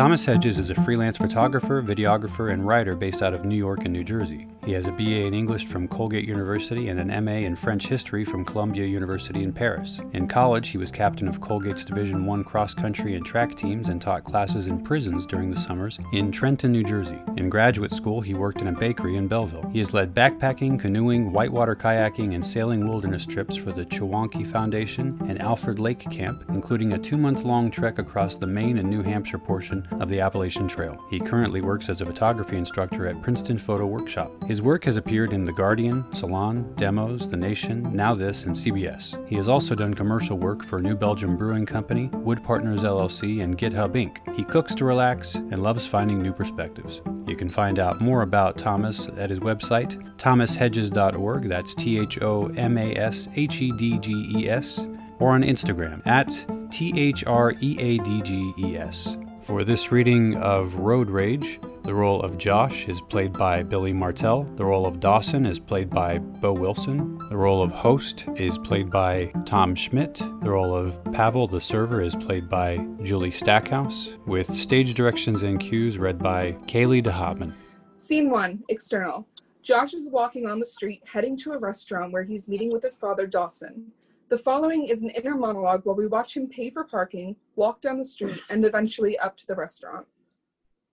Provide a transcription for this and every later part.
Thomas Hedges is a freelance photographer, videographer, and writer based out of New York and New Jersey. He has a BA in English from Colgate University and an MA in French history from Columbia University in Paris. In college, he was captain of Colgate's Division I cross country and track teams and taught classes in prisons during the summers in Trenton, New Jersey. In graduate school, he worked in a bakery in Belleville. He has led backpacking, canoeing, whitewater kayaking, and sailing wilderness trips for the Chewonki Foundation and Alford Lake Camp, including a two month long trek across the Maine and New Hampshire portion of the Appalachian Trail. He currently works as a photography instructor at Princeton Photo Workshop. His work has appeared in The Guardian, Salon, Demos, The Nation, Now This, and CBS. He has also done commercial work for New Belgium Brewing Company, Wood Partners LLC, and GitHub Inc. He cooks to relax and loves finding new perspectives. You can find out more about Thomas at his website, thomashedges.org. That's T H O M A S H E D G E S, or on Instagram at T H R E A D G E S. For this reading of Road Rage, the role of Josh is played by Billy Martel. The role of Dawson is played by Bo Wilson. The role of Host is played by Tom Schmitt. The role of Pavel, the server, is played by Julie Stackhouse, with stage directions and cues read by Kahlie DeHotman. Scene one, external. Josh is walking on the street, heading to a restaurant where he's meeting with his father, Dawson. The following is an inner monologue while we watch him pay for parking, walk down the street, and eventually up to the restaurant.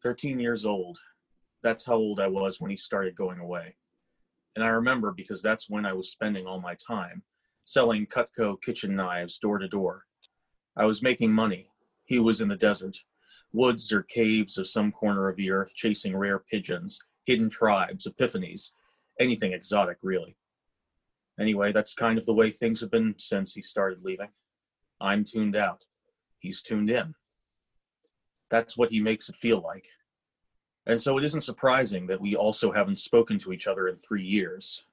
13 years old. That's how old I was when he started going away. And I remember because that's when I was spending all my time selling Cutco kitchen knives door to door. I was making money. He was in the desert, woods or caves of some corner of the earth, chasing rare pigeons, hidden tribes, epiphanies, anything exotic, really. Anyway, that's kind of the way things have been since he started leaving. I'm tuned out. He's tuned in. That's what he makes it feel like. And so it isn't surprising that we also haven't spoken to each other in three years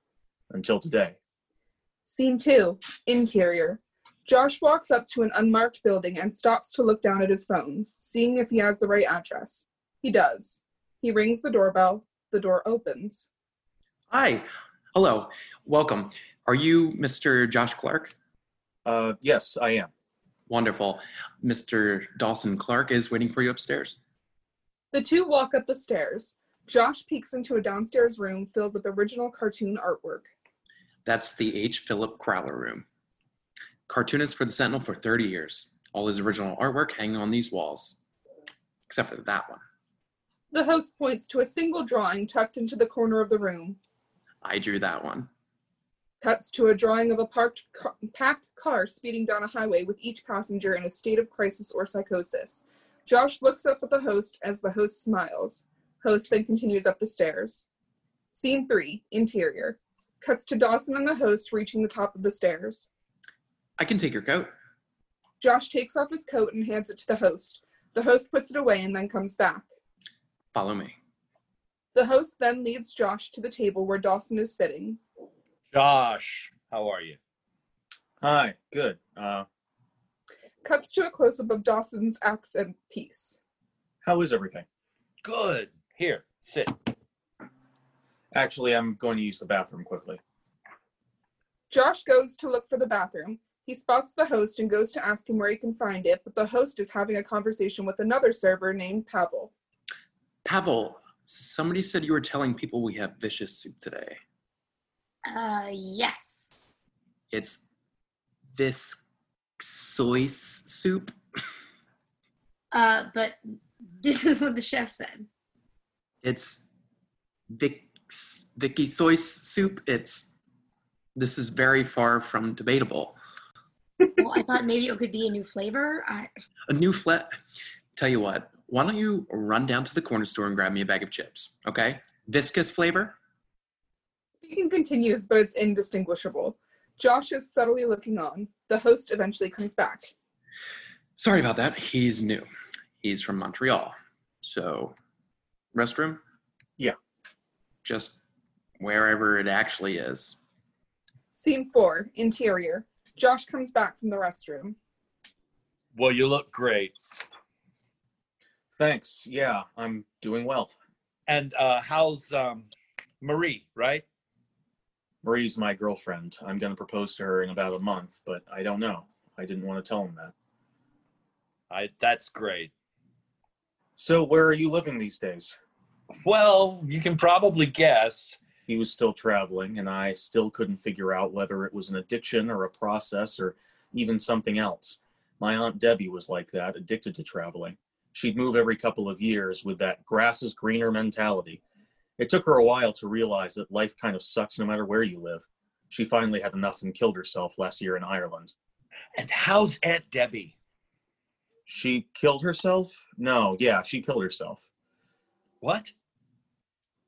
until today. Scene two, interior. Josh walks up to an unmarked building and stops to look down at his phone, seeing if he has the right address. He does. He rings the doorbell. The door opens. Hi. Hello. Welcome. Are you Mr. Josh Clark? Uh, yes, I am. Wonderful. Mr. Dawson Clark is waiting for you upstairs. The two walk up the stairs. Josh peeks into a downstairs room filled with original cartoon artwork. That's the H. Philip Crowler room. Cartoonist for the Sentinel for 30 years. All his original artwork hanging on these walls, except for that one. The host points to a single drawing tucked into the corner of the room. I drew that one. Cuts to a drawing of a parked car, packed car speeding down a highway with each passenger in a state of crisis or psychosis. Josh looks up at the host as the host smiles. Host then continues up the stairs. Scene three, interior. Cuts to Dawson and the host reaching the top of the stairs. I can take your coat. Josh takes off his coat and hands it to the host. The host puts it away and then comes back. Follow me. The host then leads Josh to the table where Dawson is sitting. Josh, how are you? Hi, good. Uh, Cuts to a close up of Dawson's accent piece. how is everything? Good. Here, sit. Actually, I'm going to use the bathroom quickly. Josh goes to look for the bathroom. He spots the host and goes to ask him where he can find it, but the host is having a conversation with another server named Pavel. Pavel, somebody said you were telling people we have vicious soup today. Uh, yes. It's this soy s- soup. Uh, but this is what the chef said. It's Vic, Vicky soy s- soup. It's this is very far from debatable. Well, I thought maybe it could be a new flavor. I, A new flat. Tell you what, why don't you run down to the corner store and grab me a bag of chips? Okay, viscous flavor. Speaking continues, but it's indistinguishable. Josh is subtly looking on. The host eventually comes back. Sorry about that. He's new. He's from Montreal. So, restroom? Yeah. Just wherever it actually is. Scene four, interior. Josh comes back from the restroom. Well, you look great. Thanks. Yeah, I'm doing well. And uh, how's um, Marie, right? Marie's my girlfriend. I'm going to propose to her in about a month, but I don't know. I didn't want to tell him that. I, that's great. So, where are you living these days? Well, you can probably guess. He was still traveling, and I still couldn't figure out whether it was an addiction or a process or even something else. My Aunt Debbie was like that, addicted to traveling. She'd move every couple of years with that grass is greener mentality. It took her a while to realize that life kind of sucks no matter where you live. She finally had enough and killed herself last year in Ireland. And how's Aunt Debbie? She killed herself? No, yeah, she killed herself. What?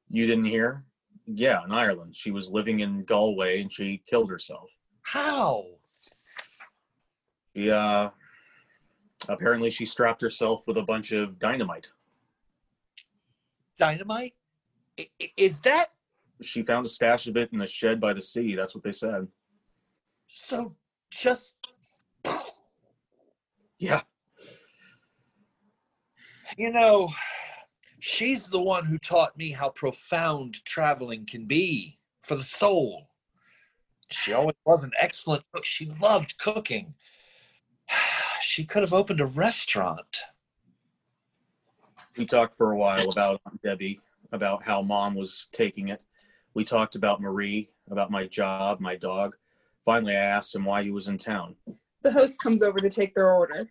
You didn't hear? Yeah, in Ireland. She was living in Galway and she killed herself. How? She, uh, apparently she strapped herself with a bunch of dynamite. Dynamite? Is that She found a stash of it in a shed by the sea. That's what they said. so just Yeah. You know, she's the one who taught me how profound traveling can be for the soul. She always was an excellent cook. She loved cooking. She could have opened a restaurant. We talked for a while about Aunt Debbie, about how mom was taking it. We talked about Marie, about my job, my dog. Finally, I asked him why he was in town. The host comes over to take their order.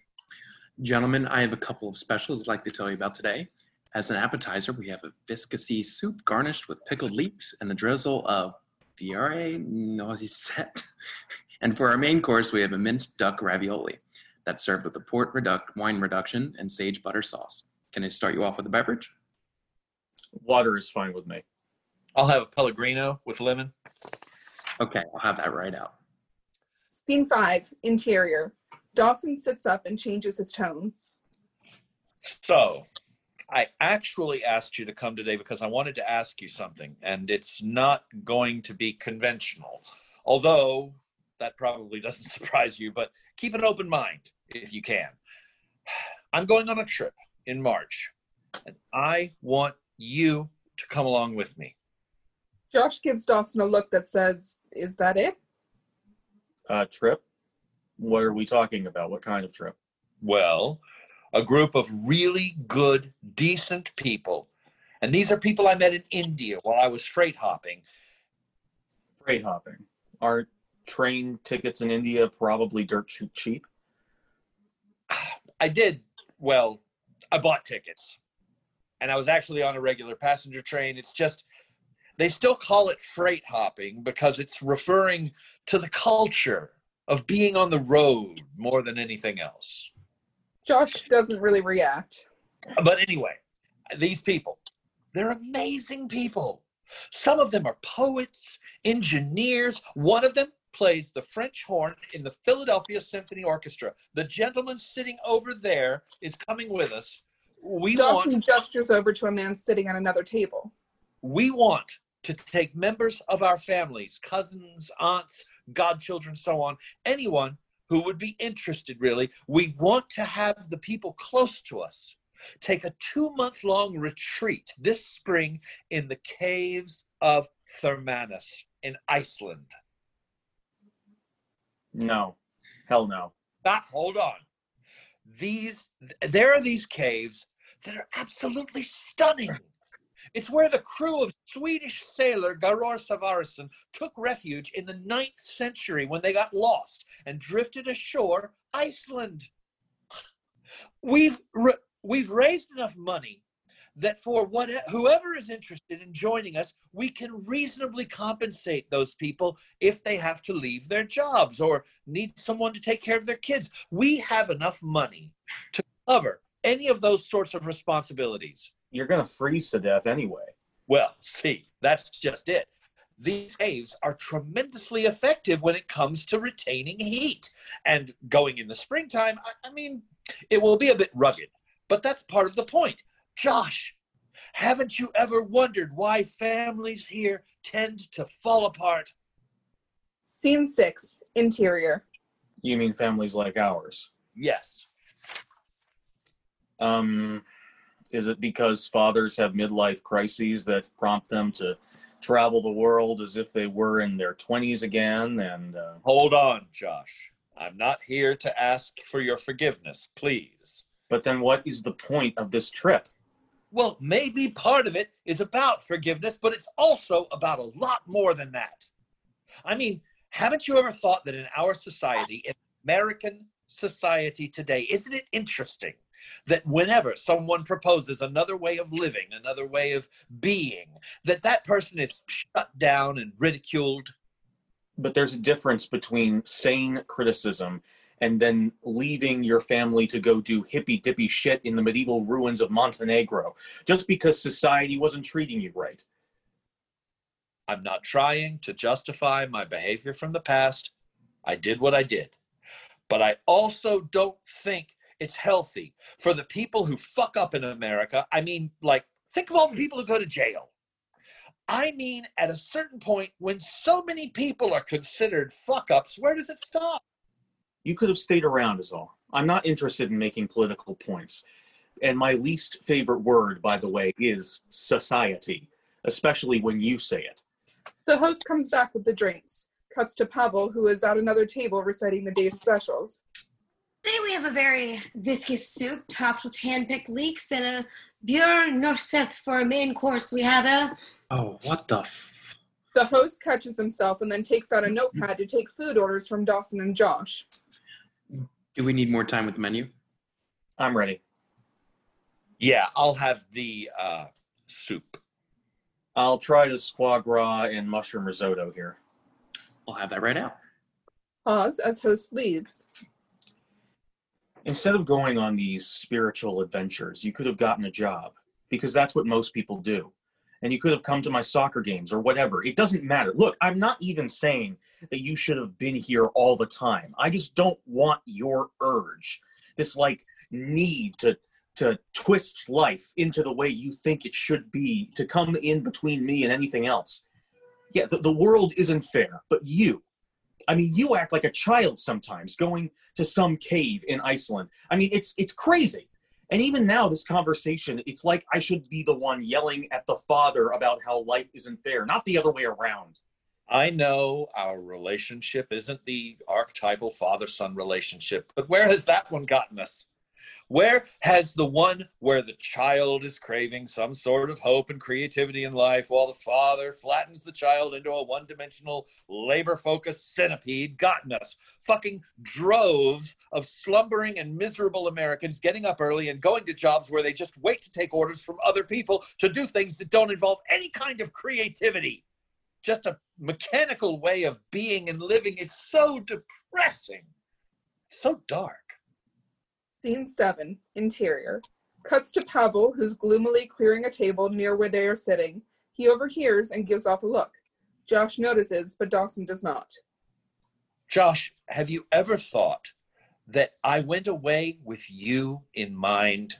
Gentlemen, I have a couple of specials I'd like to tell you about today. As an appetizer, we have a viscousy soup garnished with pickled leeks and a drizzle of Fiore Noisette. And for our main course, we have a minced duck ravioli that's served with a port reduct, wine reduction and sage butter sauce. Can I start you off with a beverage? Water is fine with me. I'll have a Pellegrino with lemon. Okay, I'll have that right out. Scene five, interior. Dawson sits up and changes his tone. So, I actually asked you to come today because I wanted to ask you something, and it's not going to be conventional. Although that probably doesn't surprise you, but keep an open mind if you can. I'm going on a trip in March, and I want you to come along with me. Josh gives Dawson a look that says, Is that it? Uh, trip? What are we talking about? What kind of trip? Well, a group of really good, decent people. And these are people I met in India while I was freight hopping. Freight hopping. Aren't train tickets in India probably dirt cheap? I did, well, I bought tickets. And I was actually on a regular passenger train. It's just, they still call it freight hopping because it's referring to the culture of being on the road more than anything else. Josh doesn't really react. But anyway, these people, they're amazing people. Some of them are poets, engineers. One of them plays the French horn in the Philadelphia Symphony Orchestra. The gentleman sitting over there is coming with us. We Dawson want gestures over to a man sitting at another table. we want to take members of our families, cousins, aunts, godchildren, so on, anyone who would be interested really. We want to have the people close to us take a two month long retreat this spring in the caves of Thermanus in Iceland. No. Hell no. Ah, hold on. These there are these caves that are absolutely stunning. It's where the crew of Swedish sailor Garor Savarason took refuge in the ninth century when they got lost and drifted ashore Iceland. We've ra- we've raised enough money that for what whoever is interested in joining us, we can reasonably compensate those people if they have to leave their jobs or need someone to take care of their kids. We have enough money to cover any of those sorts of responsibilities. You're going to freeze to death anyway. Well, see, that's just it. These caves are tremendously effective when it comes to retaining heat. And going in the springtime, I, I mean, it will be a bit rugged, but that's part of the point. Josh, haven't you ever wondered why families here tend to fall apart? Scene six, interior. You mean families like ours? Yes. Um, is it because fathers have midlife crises that prompt them to travel the world as if they were in their 20s again? And uh, Hold on, Josh. I'm not here to ask for your forgiveness, please. But then what is the point of this trip? Well, maybe part of it is about forgiveness, but it's also about a lot more than that. I mean, haven't you ever thought that in our society, in American society today, isn't it interesting that whenever someone proposes another way of living, another way of being, that that person is shut down and ridiculed? But there's a difference between sane criticism and then leaving your family to go do hippy dippy shit in the medieval ruins of Montenegro just because society wasn't treating you right. I'm not trying to justify my behavior from the past. I did what I did. But I also don't think it's healthy for the people who fuck up in America. I mean, like, think of all the people who go to jail. I mean, at a certain point, when so many people are considered fuck ups, where does it stop? You could have stayed around, is all. I'm not interested in making political points. And my least favorite word, by the way, is society, especially when you say it. The host comes back with the drinks, cuts to Pavel, who is at another table reciting the day's specials. Today we have a very viscous soup topped with hand-picked leeks and a beurre noisette for a main course. We have a Oh, what the f- The host catches himself and then takes out a notepad to take food orders from Dawson and Josh. Do we need more time with the menu? I'm ready. Yeah, I'll have the uh, soup. I'll try the foie gras and mushroom risotto here. I'll have that right now. Pause as host leaves. Instead of going on these spiritual adventures, you could have gotten a job because that's what most people do. And you could have come to my soccer games or whatever. It doesn't matter. Look, I'm not even saying that you should have been here all the time. I just don't want your urge, this like need to to twist life into the way you think it should be, to come in between me and anything else. Yeah, the, the world isn't fair, but you, I mean, you act like a child sometimes going to some cave in Iceland. I mean, it's it's crazy. And even now, this conversation, it's like I should be the one yelling at the father about how life isn't fair, not the other way around. I know our relationship isn't the archetypal father son relationship, but where has that one gotten us? Where has the one where the child is craving some sort of hope and creativity in life while the father flattens the child into a one dimensional, labor focused centipede gotten us? Fucking droves of slumbering and miserable Americans getting up early and going to jobs where they just wait to take orders from other people to do things that don't involve any kind of creativity. Just a mechanical way of being and living. It's so depressing, so dark. Scene 7, interior. Cuts to Pavel, who's gloomily clearing a table near where they are sitting. He overhears and gives off a look. Josh notices, but Dawson does not. Josh, have you ever thought that I went away with you in mind?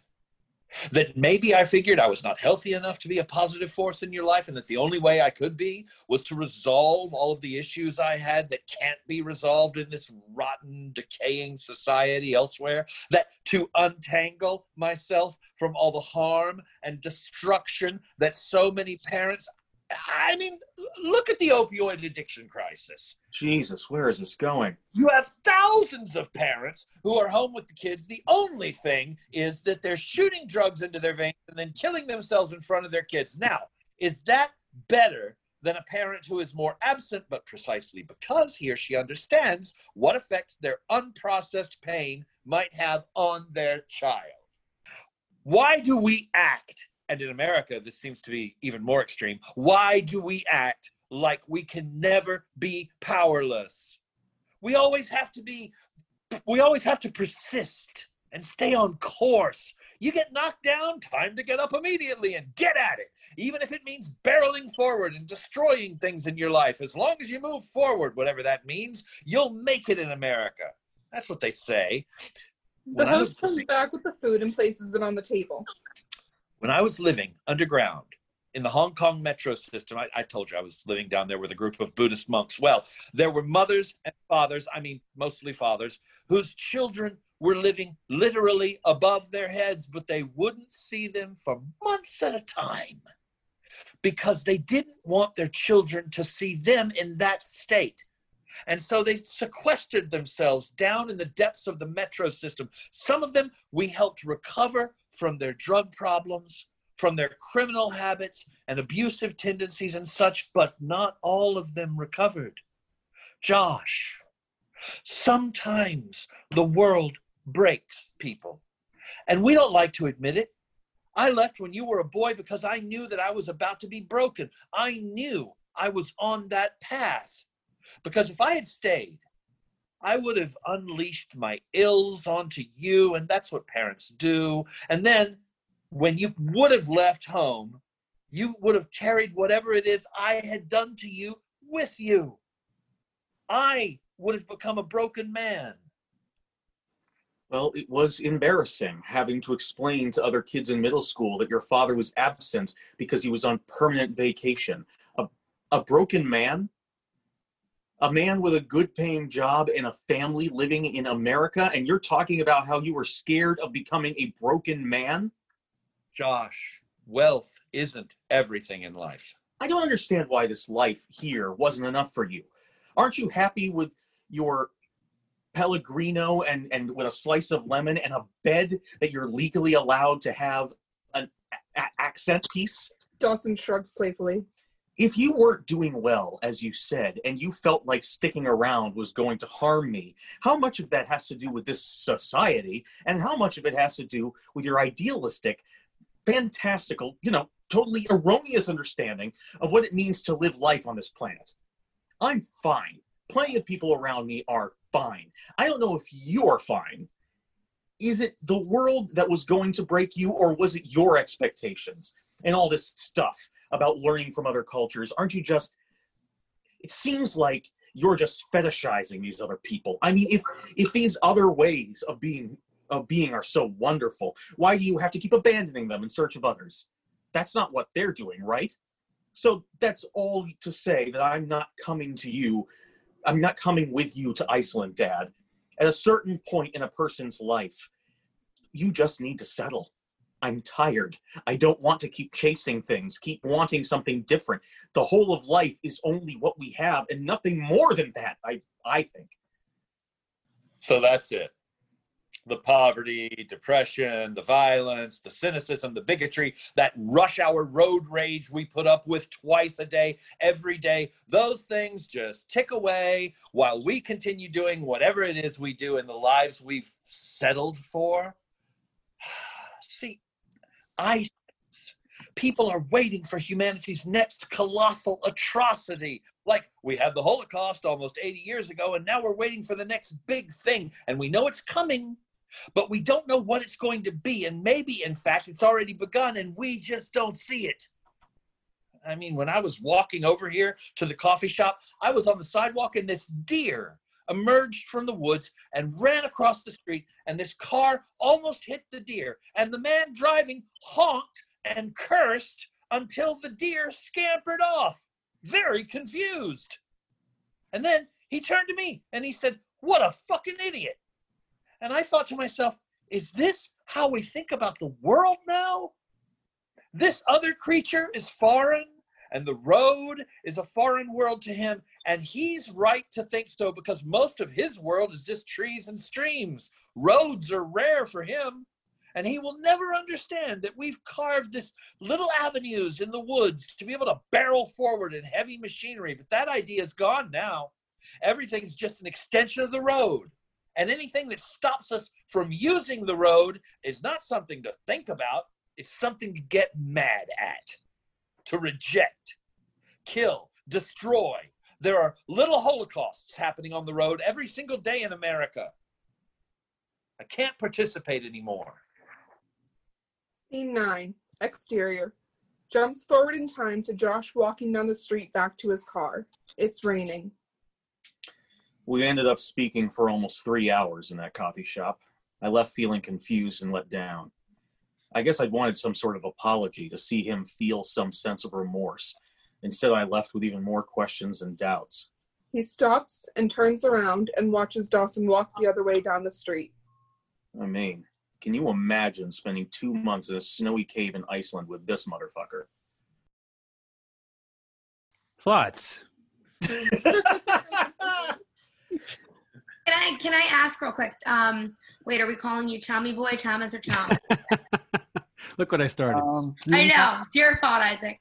That maybe I figured I was not healthy enough to be a positive force in your life, and that the only way I could be was to resolve all of the issues I had that can't be resolved in this rotten, decaying society elsewhere? That to untangle myself from all the harm and destruction that so many parents. I mean, look at the opioid addiction crisis. Jesus, where is this going? You have thousands of parents who are home with the kids. The only thing is that they're shooting drugs into their veins and then killing themselves in front of their kids. Now, is that better than a parent who is more absent, but precisely because he or she understands what effects their unprocessed pain might have on their child? Why do we act? And in America, this seems to be even more extreme. Why do we act like we can never be powerless? We always have to be, we always have to persist and stay on course. You get knocked down, time to get up immediately and get at it. Even if it means barreling forward and destroying things in your life, as long as you move forward, whatever that means, you'll make it in America. That's what they say. The When was host comes back with the food and places it on the table. When I was living underground in the Hong Kong metro system, I, I, told you I was living down there with a group of Buddhist monks. Well, there were mothers and fathers, I mean, mostly fathers, whose children were living literally above their heads, but they wouldn't see them for months at a time because they didn't want their children to see them in that state. And so they sequestered themselves down in the depths of the metro system. Some of them we helped recover from their drug problems, from their criminal habits and abusive tendencies and such, but not all of them recovered. Josh, sometimes the world breaks people, and we don't like to admit it. I left when you were a boy because I knew that I was about to be broken. I knew I was on that path. Because if I had stayed, I would have unleashed my ills onto you, and that's what parents do. And then when you would have left home, you would have carried whatever it is I had done to you with you. I would have become a broken man. Well, it was embarrassing having to explain to other kids in middle school that your father was absent because he was on permanent vacation. A, a broken man? A man with a good paying job and a family living in America, and you're talking about how you were scared of becoming a broken man? Josh, wealth isn't everything in life. I don't understand why this life here wasn't enough for you. Aren't you happy with your Pellegrino and, and with a slice of lemon and a bed that you're legally allowed to have an a- accent piece? Dawson shrugs playfully. If you weren't doing well, as you said, and you felt like sticking around was going to harm me, how much of that has to do with this society and how much of it has to do with your idealistic, fantastical, you know, totally erroneous understanding of what it means to live life on this planet? I'm fine. Plenty of people around me are fine. I don't know if you're fine. Is it the world that was going to break you, or was it your expectations and all this stuff about learning from other cultures? Aren't you just, it seems like you're just fetishizing these other people. I mean, if if these other ways of being of being are so wonderful, why do you have to keep abandoning them in search of others? That's not what they're doing, right? So that's all to say that I'm not coming to you. I'm not coming with you to Iceland, Dad. At a certain point in a person's life, you just need to settle. I'm tired. I don't want to keep chasing things, keep wanting something different. The whole of life is only what we have and nothing more than that, I I think. So that's it. The poverty, depression, the violence, the cynicism, the bigotry, that rush hour road rage we put up with twice a day, every day, those things just tick away while we continue doing whatever it is we do in the lives we've settled for. See, I people are waiting for humanity's next colossal atrocity. Like we had the Holocaust almost 80 years ago, and now we're waiting for the next big thing. And we know it's coming, but we don't know what it's going to be. And maybe, in fact, it's already begun, and we just don't see it. I mean, when I was walking over here to the coffee shop, I was on the sidewalk, and this deer emerged from the woods and ran across the street, and this car almost hit the deer. And the man driving honked and cursed until the deer scampered off, very confused. And then he turned to me and he said, What a fucking idiot. And I thought to myself, Is this how we think about the world now? This other creature is foreign, and the road is a foreign world to him. And he's right to think so because most of his world is just trees and streams. Roads are rare for him. And he will never understand that we've carved this little avenues in the woods to be able to barrel forward in heavy machinery. But that idea is gone now. Everything's just an extension of the road. And anything that stops us from using the road is not something to think about, it's something to get mad at, to reject, kill, destroy. There are little holocausts happening on the road every single day in America. I can't participate anymore. Scene 9. Exterior. Jumps forward in time to Josh walking down the street back to his car. It's raining. We ended up speaking for almost three hours in that coffee shop. I left feeling confused and let down. I guess I'd wanted some sort of apology to see him feel some sense of remorse. Instead, I left with even more questions and doubts. He stops and turns around and watches Dawson walk the other way down the street. I mean, can you imagine spending two months in a snowy cave in Iceland with this motherfucker? Thoughts? Can I can I ask real quick? Um, wait, are we calling you Tommy Boy, Thomas, or Tom? Look what I started. Um, I know it's your fault, Isaac.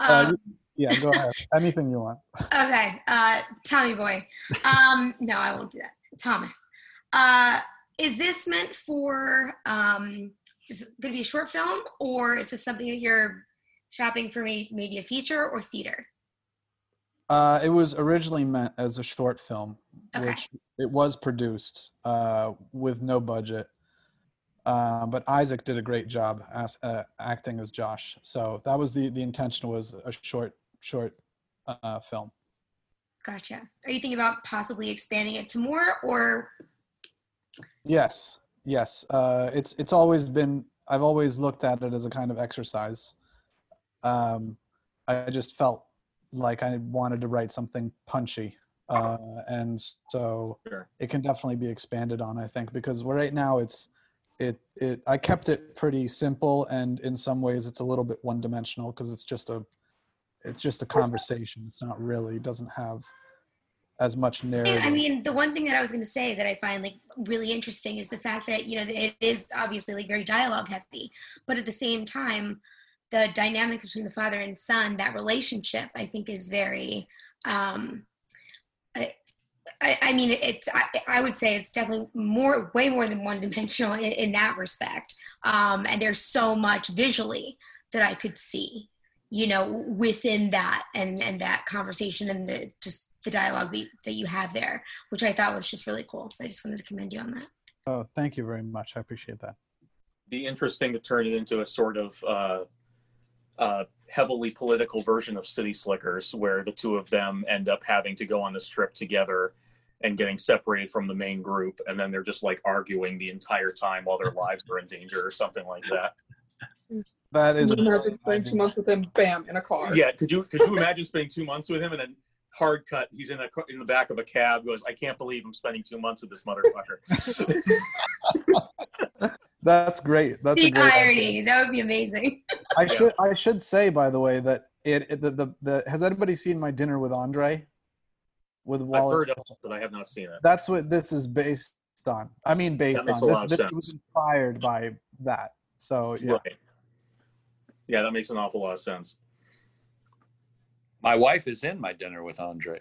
uh, Um, you- yeah, go ahead. Anything you want. okay, uh, Tommy Boy. Um, no, I won't do that. Thomas. Uh, is this meant for? Um, is it going to be a short film, or is this something that you're shopping for? Maybe maybe a feature or theater? Uh, it was originally meant as a short film, Okay. which it was produced uh, with no budget. Uh, but Isaac did a great job as, uh, acting as Josh. So that was the the intention was a short short uh, film. Gotcha. Are you thinking about possibly expanding it to more, or Yes, yes. Uh, it's it's always been. I've always looked at it as a kind of exercise. Um, I just felt like I wanted to write something punchy, uh, and so Sure. it can definitely be expanded on. I think because right now it's it it. I kept it pretty simple, and in some ways it's a little bit one dimensional because it's just a it's just a conversation. It's not really doesn't have as much narrative. I mean, the one thing that I was going to say that I find like really interesting is the fact that you know it is obviously like very dialogue heavy, but at the same time, the dynamic between the father and son, that relationship, I think, is very. Um, I, I, I mean, it's. I, I would say it's definitely more, way more than one dimensional in, in that respect. Um, and there's so much visually that I could see, you know, within that and and that conversation and the just the dialogue that, that you have there, which I thought was just really cool. So I just wanted to commend you on that. oh, thank you very much. I appreciate that. Be interesting to turn it into a sort of uh, uh, heavily political version of City Slickers, where the two of them end up having to go on this trip together and getting separated from the main group, and then they're just like arguing the entire time while their lives are in danger or something like that. That is. Can you imagine spending two months with him, bam, in a car. Yeah, could you could you imagine spending two months with him and then hard cut? He's in a in the back of a cab. Goes, I can't believe I'm spending two months with this motherfucker. That's great. That's a The great. irony, that would be amazing. I should I should say by the way that it, it the, the the has anybody seen my dinner with Andre? With I've heard of it, but I have not seen it. That's what this is based on. I mean, based makes on a this. lot of this sense. was inspired by that. So yeah. Right. Yeah, that makes an awful lot of sense. My wife is in my dinner with Andre.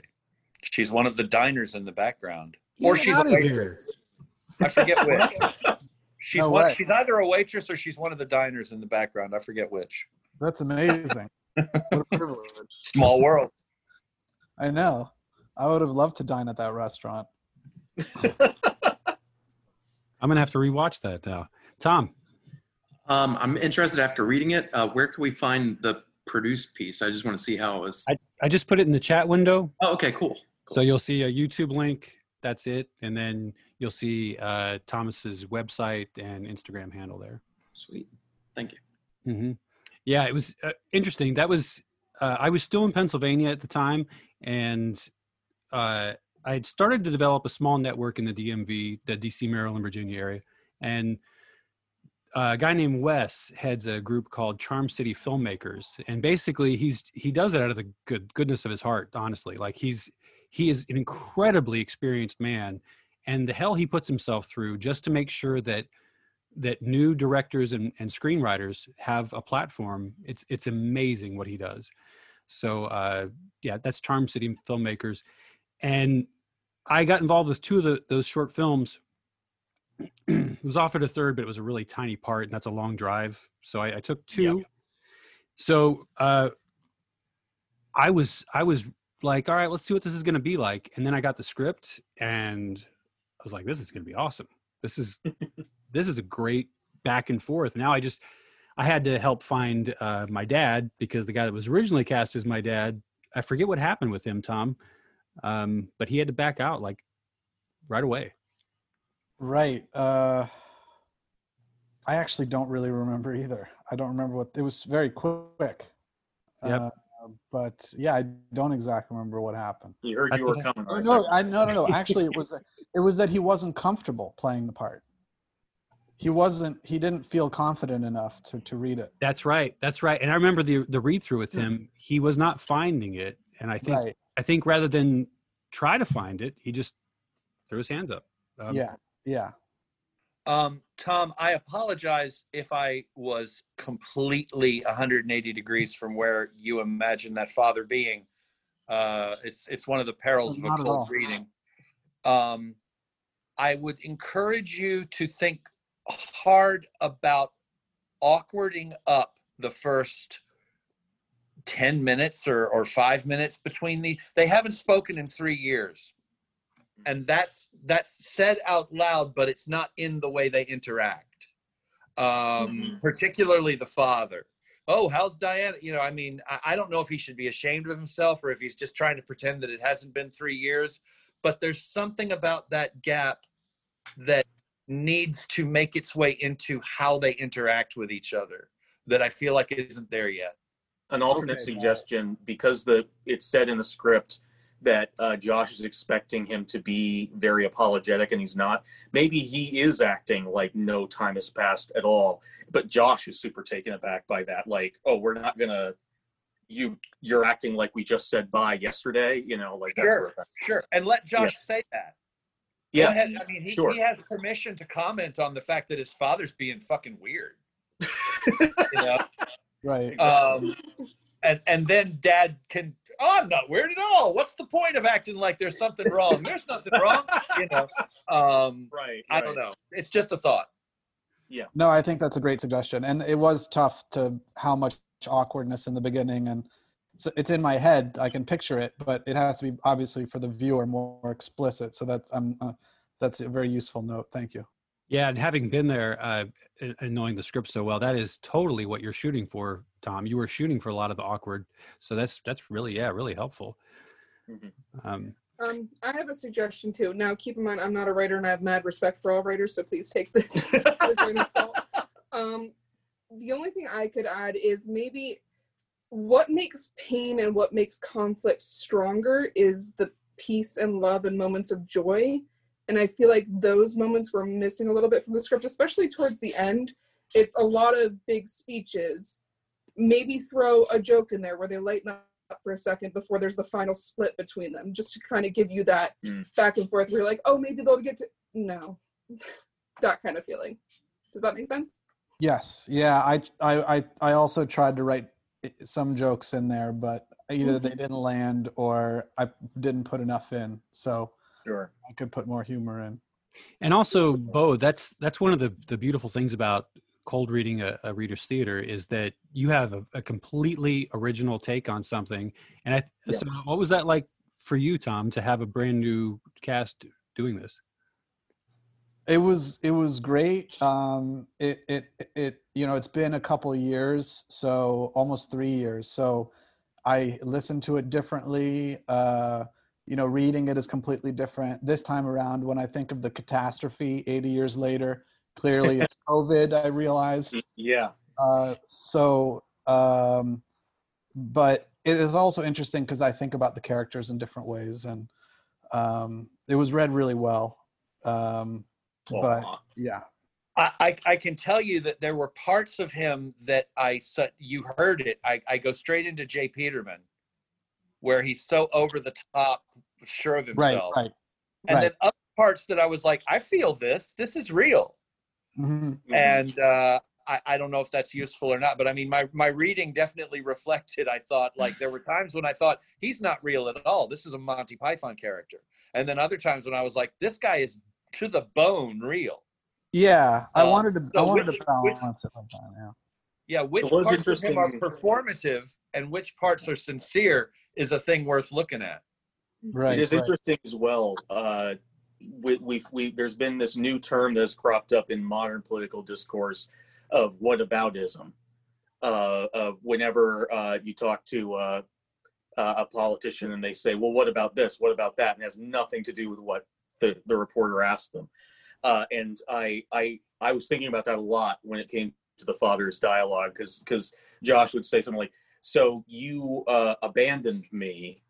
She's one of the diners in the background, or she's a waitress. I forget which. She's No one. way. She's either a waitress or she's one of the diners in the background. I forget which. That's amazing. what a privilege. Small world. I know. I would have loved to dine at that restaurant. I'm gonna have to rewatch that now. Tom, Um, I'm interested after reading it. Uh, where can we find the produced piece? I just want to see how it was. I, I just put it in the chat window, oh, okay, cool. so you'll see a YouTube link. That's it, and then you'll see uh, Thomas's website and Instagram handle there. Sweet. Thank you. hmm Yeah, it was uh, interesting. That was uh, I was still in Pennsylvania at the time, and uh, I had started to develop a small network in the DMV, the DC, Maryland, Virginia area, and a guy named Wes heads a group called Charm City Filmmakers, and basically he's he does it out of the good goodness of his heart. Honestly, like he's he is an incredibly experienced man, and the hell he puts himself through just to make sure that that new directors and, and screenwriters have a platform. It's it's amazing what he does. So uh, yeah, that's Charm City Filmmakers, and I got involved with two of the, those short films. it was offered a third, but it was a really tiny part, and that's a long drive. So I, I took two. So uh, I was I was like, all right, let's see what this is going to be like. And then I got the script, and I was like, this is going to be awesome. This is this is a great back and forth. Now I just I had to help find uh, my dad because the guy that was originally cast as my dad, I forget what happened with him, Tom, um, but he had to back out like right away. Right. Uh, I actually don't really remember either. I don't remember what it was. Very quick. Yep. Uh, but yeah, I don't exactly remember what happened. He heard you were coming. Oh, no, I no no no. Actually, it was that it was that he wasn't comfortable playing the part. He wasn't. He didn't feel confident enough to to read it. That's right. That's right. And I remember the the read through with him. He was not finding it, and I think Right. I think rather than try to find it, he just threw his hands up. Um, yeah, yeah. Um, Tom, I apologize if I was completely 180 degrees from where you imagine that father being. Uh, it's it's one of the perils of a Not at cold all. reading. Um, I would encourage you to think hard about awkwarding up the first 10 minutes or, or five minutes between the they haven't spoken in three years. And that's that's said out loud but it's not in the way they interact. Um Mhm. particularly the father. Oh how's diana you know i mean I, I don't know if he should be ashamed of himself or if he's just trying to pretend that it hasn't been three years but there's something about that gap that needs to make its way into how they interact with each other that i feel like isn't there yet An alternate Okay, suggestion, because the it's said in the script that uh, Josh is expecting him to be very apologetic, and he's not. Maybe he is acting like no time has passed at all, but Josh is super taken aback by that. Like, oh, we're not gonna. You you're acting like we just said bye yesterday. You know, like Sure. sure and let josh say that Yeah, Go ahead. I mean, he, sure. he has permission to comment on the fact that his father's being fucking weird. you know? Right. Um, and and then dad can. Oh, I'm not weird at all. What's the point of acting like there's something wrong? There's nothing wrong. You know. Um, right. I don't know. It's just a thought. Yeah no, I think that's a great suggestion, and it was tough to how much awkwardness in the beginning, and so it's in my head. I can picture it, but it has to be obviously for the viewer more explicit. So that I'm uh, that's a very useful note. Thank you. Yeah, and having been there uh, and and knowing the script so well, that is totally what you're shooting for, Tom. You were shooting for a lot of the awkward, so that's that's really yeah, really helpful. Mhm. Um, Um, I have a suggestion too. Now, keep in mind, I'm not a writer, and I have mad respect for all writers, so please take this with a grain of salt. Um, the only thing I could add is maybe what makes pain and what makes conflict stronger is the peace and love and moments of joy. And I feel like those moments were missing a little bit from the script, especially towards the end. It's a lot of big speeches. Maybe throw a joke in there where they lighten up for a second before there's the final split between them, just to kind of give you that Mm. back and forth where you're like, oh, maybe they'll get to. No, that kind of feeling. Does that make sense? Yes. Yeah. I I I, I also tried to write some jokes in there, but either they didn't land or I didn't put enough in. So Sure. I could put more humor in. and also, Bo, that's that's one of the the beautiful things about cold reading a, a reader's theater is that you have a, a completely original take on something. And I Yeah. so what was that like for you, Tom, to have a brand new cast doing this? It was it was great. Um, it it it you know it's been a couple of years, so almost three years. So I listened to it differently. Uh, you know, reading it is completely different this time around. When I think of the catastrophe 80 years later, clearly it's COVID. I realized. Yeah. Uh, so, um, but it is also interesting because I think about the characters in different ways, and um, it was read really well. Um, but yeah, I, I, can tell you that there were parts of him that I said you heard it. I, I go straight into J. Peterman, where he's so over the top, sure of right, himself, right. and right. then other parts that I was like, I feel this. This is real. hmm Mhm. and uh, I, I don't know if that's useful or not but i mean my, my reading definitely reflected i thought like there were times when i thought he's not real at all this is a monty python character and then other times when i was like this guy is to the bone real Yeah, I Um, wanted to. I wanted which- to which- it like that. Yeah. yeah which It was parts of him are performative and which parts are sincere is a thing worth looking at Right. it is right. interesting as well. Uh, we, we've we there's been this new term that's cropped up in modern political discourse of whataboutism. Uh, uh, whenever uh, you talk to uh, uh, a politician and they say, "Well, what about this? What about that?" and it has nothing to do with what the, the reporter asked them. Uh, and I I I was thinking about that a lot when it came to the father's dialogue because because Josh would say something like, "So you uh, abandoned me."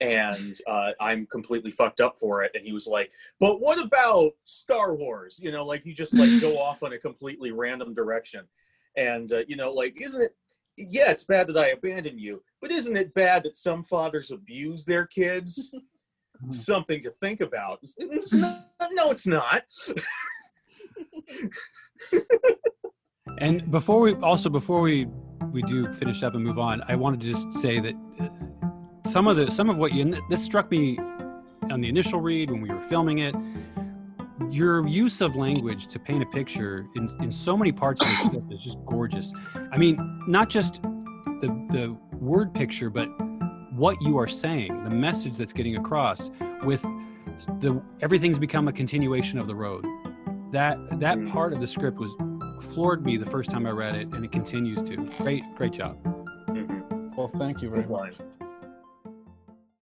and uh, I'm completely fucked up for it. And he was like, "But what about Star Wars? You know, like you just like go off on a completely random direction, and uh, you know, like isn't it? Yeah, it's bad that I abandoned you, but isn't it bad that some fathers abuse their kids? something to think about. It's not, no, it's not. And before we also before we we do finish up and move on, I wanted to just say that uh, some of the some of what you this struck me on the initial read when we were filming it. Your use of language to paint a picture in, in so many parts of the script is just gorgeous. I mean, not just the the word picture, but what you are saying, the message that's getting across with the everything's become a continuation of the road. That that Mhm. part of the script was floored me the first time I read it, and it continues to. Great, great job. Mhm. Well, thank you very much. line.